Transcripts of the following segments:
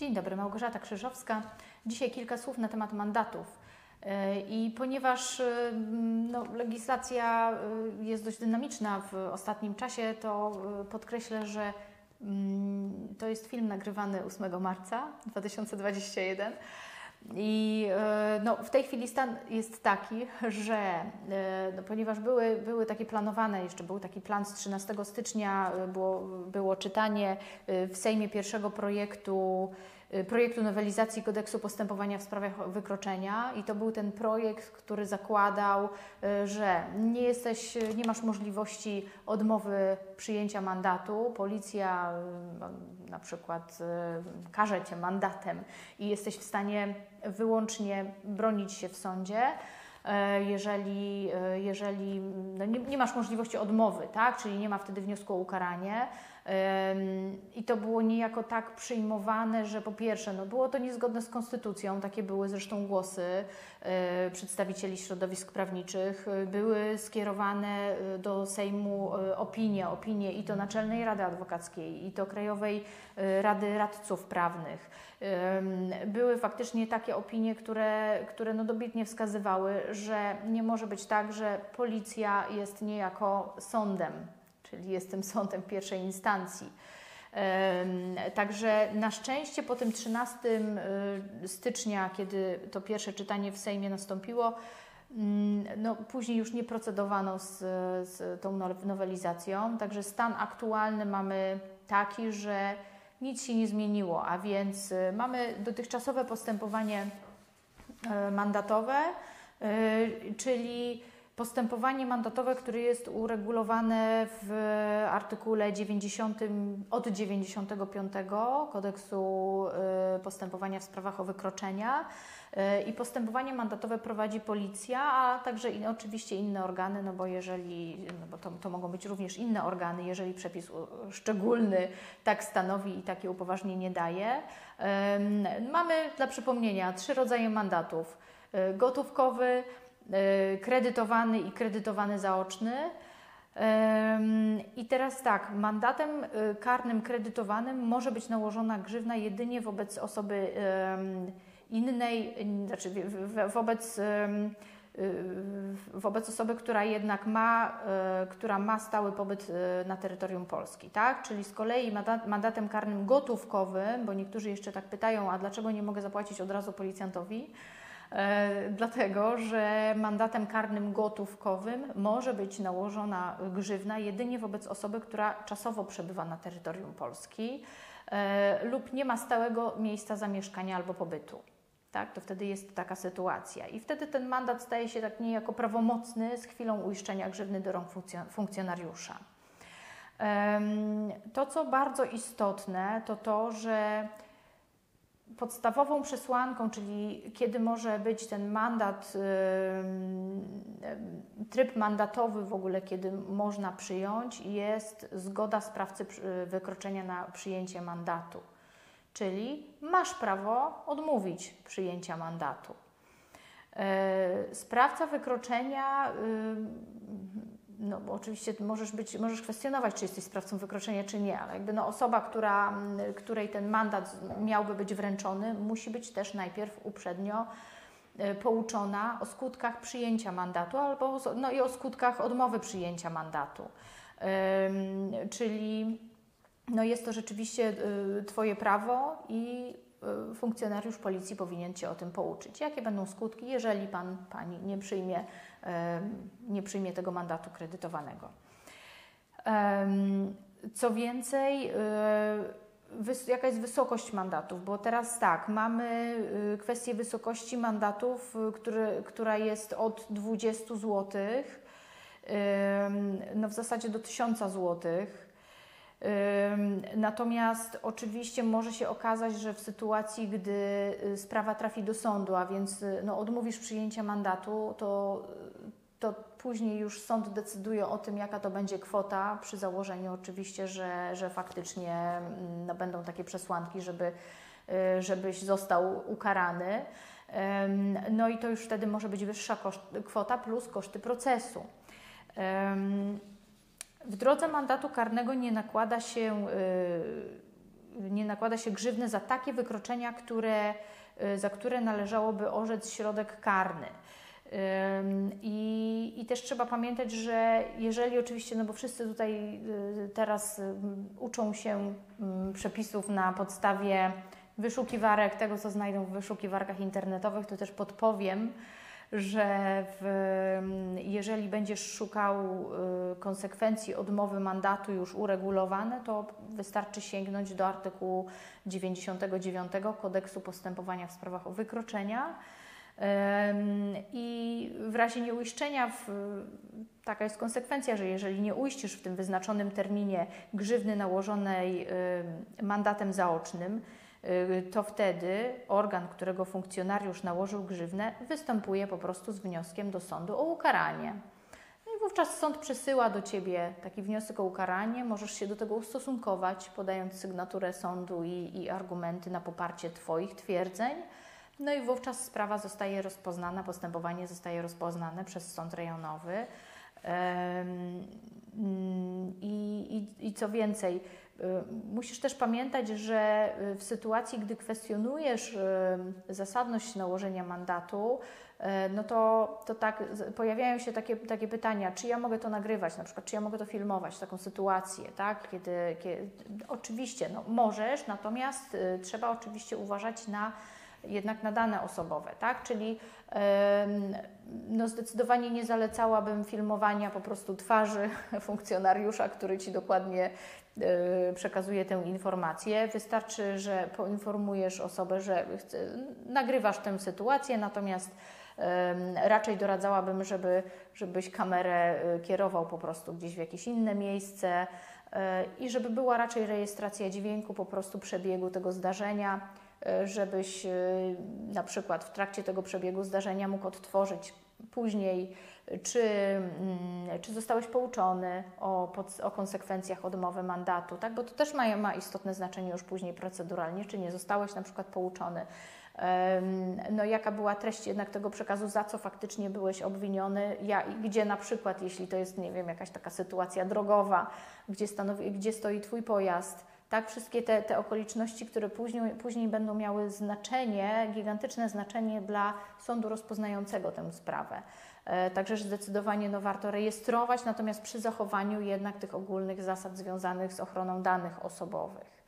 Dzień dobry, Małgorzata Krzyżowska. Dzisiaj kilka słów na temat mandatów. E, I ponieważ e, no, legislacja e, jest dość dynamiczna w ostatnim czasie, to podkreślę, że mm, to jest film nagrywany 8 marca 2021. I no, w tej chwili stan jest taki, że no, ponieważ były, były takie planowane, jeszcze był taki plan z 13 stycznia, było, było czytanie w Sejmie pierwszego projektu projektu nowelizacji kodeksu postępowania w sprawach wykroczenia i to był ten projekt, który zakładał, że nie jesteś, nie masz możliwości odmowy przyjęcia mandatu. Policja przykład karze cię mandatem i jesteś w stanie wyłącznie bronić się w sądzie jeżeli, jeżeli no nie, nie, masz możliwości odmowy, tak? czyli nie ma wtedy wniosku o ukaranie, i to było niejako tak przyjmowane, że po pierwsze, no było to niezgodne z konstytucją, takie były zresztą głosy e, przedstawicieli środowisk prawniczych, były skierowane e, do Sejmu e, opinie, opinie i to Naczelnej Rady Adwokackiej, i to Krajowej Rady Radców Prawnych. Były faktycznie takie opinie, które, które no dobitnie wskazywały, że nie może być tak, że policja jest niejako sądem czyli jestem sądem pierwszej instancji. Także na szczęście po tym 13 y, stycznia, kiedy to pierwsze czytanie w Sejmie nastąpiło, mm, no, później już nie procedowano z, z tą nowelizacją, także stan aktualny mamy taki, że nic się nie zmieniło, a więc y, mamy dotychczasowe postępowanie y, mandatowe, czyli postępowanie mandatowe, które jest uregulowane w artykule 90, od 95 kodeksu y, postępowania w sprawach o wykroczenia. Y, I postępowanie mandatowe prowadzi policja, a także in, oczywiście inne organy, no bo jeżeli, no bo to, to mogą być również inne organy, jeżeli przepis szczególny tak stanowi i takie upoważnienie daje. Mamy dla przypomnienia trzy rodzaje mandatów. Y, gotówkowy, kredytowany i kredytowany zaoczny. I teraz tak, mandatem e, karnym kredytowanym może być nałożona grzywna jedynie wobec osoby innej, znaczy wobec, wobec osoby, która jednak ma, która ma stały pobyt na terytorium Polski, tak? Czyli z kolei mandatem karnym gotówkowym, bo niektórzy jeszcze tak pytają, a dlaczego nie mogę zapłacić od razu policjantowi? E, dlatego że mandatem karnym gotówkowym może być nałożona grzywna jedynie wobec osoby, która czasowo przebywa na terytorium Polski e, lub nie ma stałego miejsca zamieszkania albo pobytu. Tak, to wtedy jest taka sytuacja. I wtedy ten mandat staje się tak niejako prawomocny z chwilą uiszczenia grzywny do rąk funkcjonariusza. To, co bardzo istotne, to to, że podstawową przesłanką, czyli kiedy może być ten mandat, tryb mandatowy w ogóle, kiedy można przyjąć, jest zgoda sprawcy wykroczenia na przyjęcie mandatu. Czyli masz prawo odmówić przyjęcia mandatu. E, sprawca wykroczenia no bo oczywiście możesz, być, możesz kwestionować, czy jesteś sprawcą wykroczenia, czy nie, ale jakby no osoba, która, której ten mandat miałby być wręczony, musi być też najpierw uprzednio e, pouczona o skutkach przyjęcia mandatu albo no i o skutkach odmowy przyjęcia mandatu. Czyli no jest to rzeczywiście e, Twoje prawo i funkcjonariusz policji powinien Cię o tym pouczyć. Jakie będą skutki, jeżeli Pan, Pani nie przyjmie nie przyjmie tego mandatu kredytowanego. Co więcej, y, jaka jest wysokość mandatów, bo teraz tak, mamy y, kwestię wysokości mandatów, y, który, która jest od 20 zł, no w zasadzie do 1000 złotych Natomiast oczywiście może się okazać, że w sytuacji, gdy y, sprawa trafi do sądu, a więc y, no, odmówisz przyjęcia mandatu, to, to później już sąd decyduje o tym, jaka to będzie kwota, przy założeniu oczywiście, że, że faktycznie mm, no, będą takie przesłanki, żeby, y, żebyś został ukarany. No i to już wtedy może być wyższa koszt, kwota plus koszty procesu. W drodze mandatu karnego nie nakłada się y, nie nakłada się grzywny za takie wykroczenia, które, za które należałoby orzec środek karny. I, I, też trzeba pamiętać, że jeżeli oczywiście, no bo wszyscy tutaj teraz uczą się przepisów na podstawie wyszukiwarek, tego co znajdą w wyszukiwarkach internetowych, to też podpowiem, że w, jeżeli będziesz szukał y, konsekwencji odmowy mandatu już uregulowane, to wystarczy sięgnąć do artykułu 99 Kodeksu Postępowania w sprawach o wykroczenia. I w razie nieuiszczenia, w, taka jest konsekwencja, że jeżeli nie uiścisz w tym wyznaczonym terminie grzywny nałożonej mandatem zaocznym, to wtedy organ, którego funkcjonariusz nałożył grzywnę, występuje po prostu z wnioskiem do sądu o ukaranie. No i wówczas sąd przesyła do Ciebie taki wniosek o ukaranie, możesz się do tego ustosunkować, podając sygnaturę sądu i, i argumenty na poparcie Twoich twierdzeń. No i wówczas sprawa zostaje rozpoznana, postępowanie zostaje rozpoznane przez sąd rejonowy. I, i, I co więcej, y, musisz też pamiętać, że y, w sytuacji, gdy kwestionujesz y, zasadność nałożenia mandatu, no to, to tak pojawiają się takie, takie pytania, czy ja mogę to nagrywać, na przykład, czy ja mogę to filmować, taką sytuację, tak? Kiedy, kiedy oczywiście, no, możesz, natomiast trzeba oczywiście uważać na jednak na dane osobowe, tak? Czyli no zdecydowanie nie zalecałabym filmowania po prostu twarzy funkcjonariusza, który Ci dokładnie e, przekazuje tę informację. Wystarczy, że poinformujesz osobę, że nagrywasz tę sytuację, natomiast raczej doradzałabym, żeby, żebyś kamerę e, kierował po prostu gdzieś w jakieś inne miejsce e, i żeby była raczej rejestracja dźwięku po prostu przebiegu tego zdarzenia żebyś e, na przykład w trakcie tego przebiegu zdarzenia mógł odtworzyć później, czy, mm, czy zostałeś pouczony o, o konsekwencjach odmowy mandatu, tak? bo to też ma, ma istotne znaczenie już później proceduralnie, czy nie zostałeś na przykład pouczony. No, jaka była treść jednak tego przekazu, za co faktycznie byłeś obwiniony, ja, gdzie na przykład, jeśli to jest, nie wiem, jakaś taka sytuacja drogowa, gdzie, stanowi, gdzie stoi Twój pojazd, tak, wszystkie te, te okoliczności, które później, później będą miały znaczenie, gigantyczne znaczenie dla sądu rozpoznającego tę sprawę. E, także zdecydowanie no, warto rejestrować, natomiast przy zachowaniu jednak tych ogólnych zasad związanych z ochroną danych osobowych.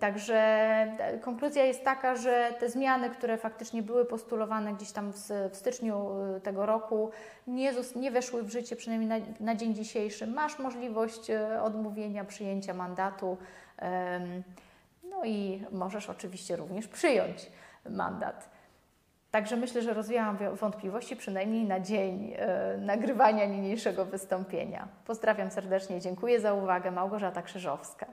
Także e, konkluzja jest taka, że te zmiany, które faktycznie były postulowane gdzieś tam w, styczniu e, tego roku, nie, nie weszły w życie, przynajmniej na, na, dzień dzisiejszy. Masz możliwość e, odmówienia przyjęcia mandatu, no i możesz oczywiście również przyjąć mandat. Także myślę, że rozwiałam wątpliwości przynajmniej na dzień nagrywania niniejszego wystąpienia. Pozdrawiam serdecznie, dziękuję za uwagę. Małgorzata Krzyżowska.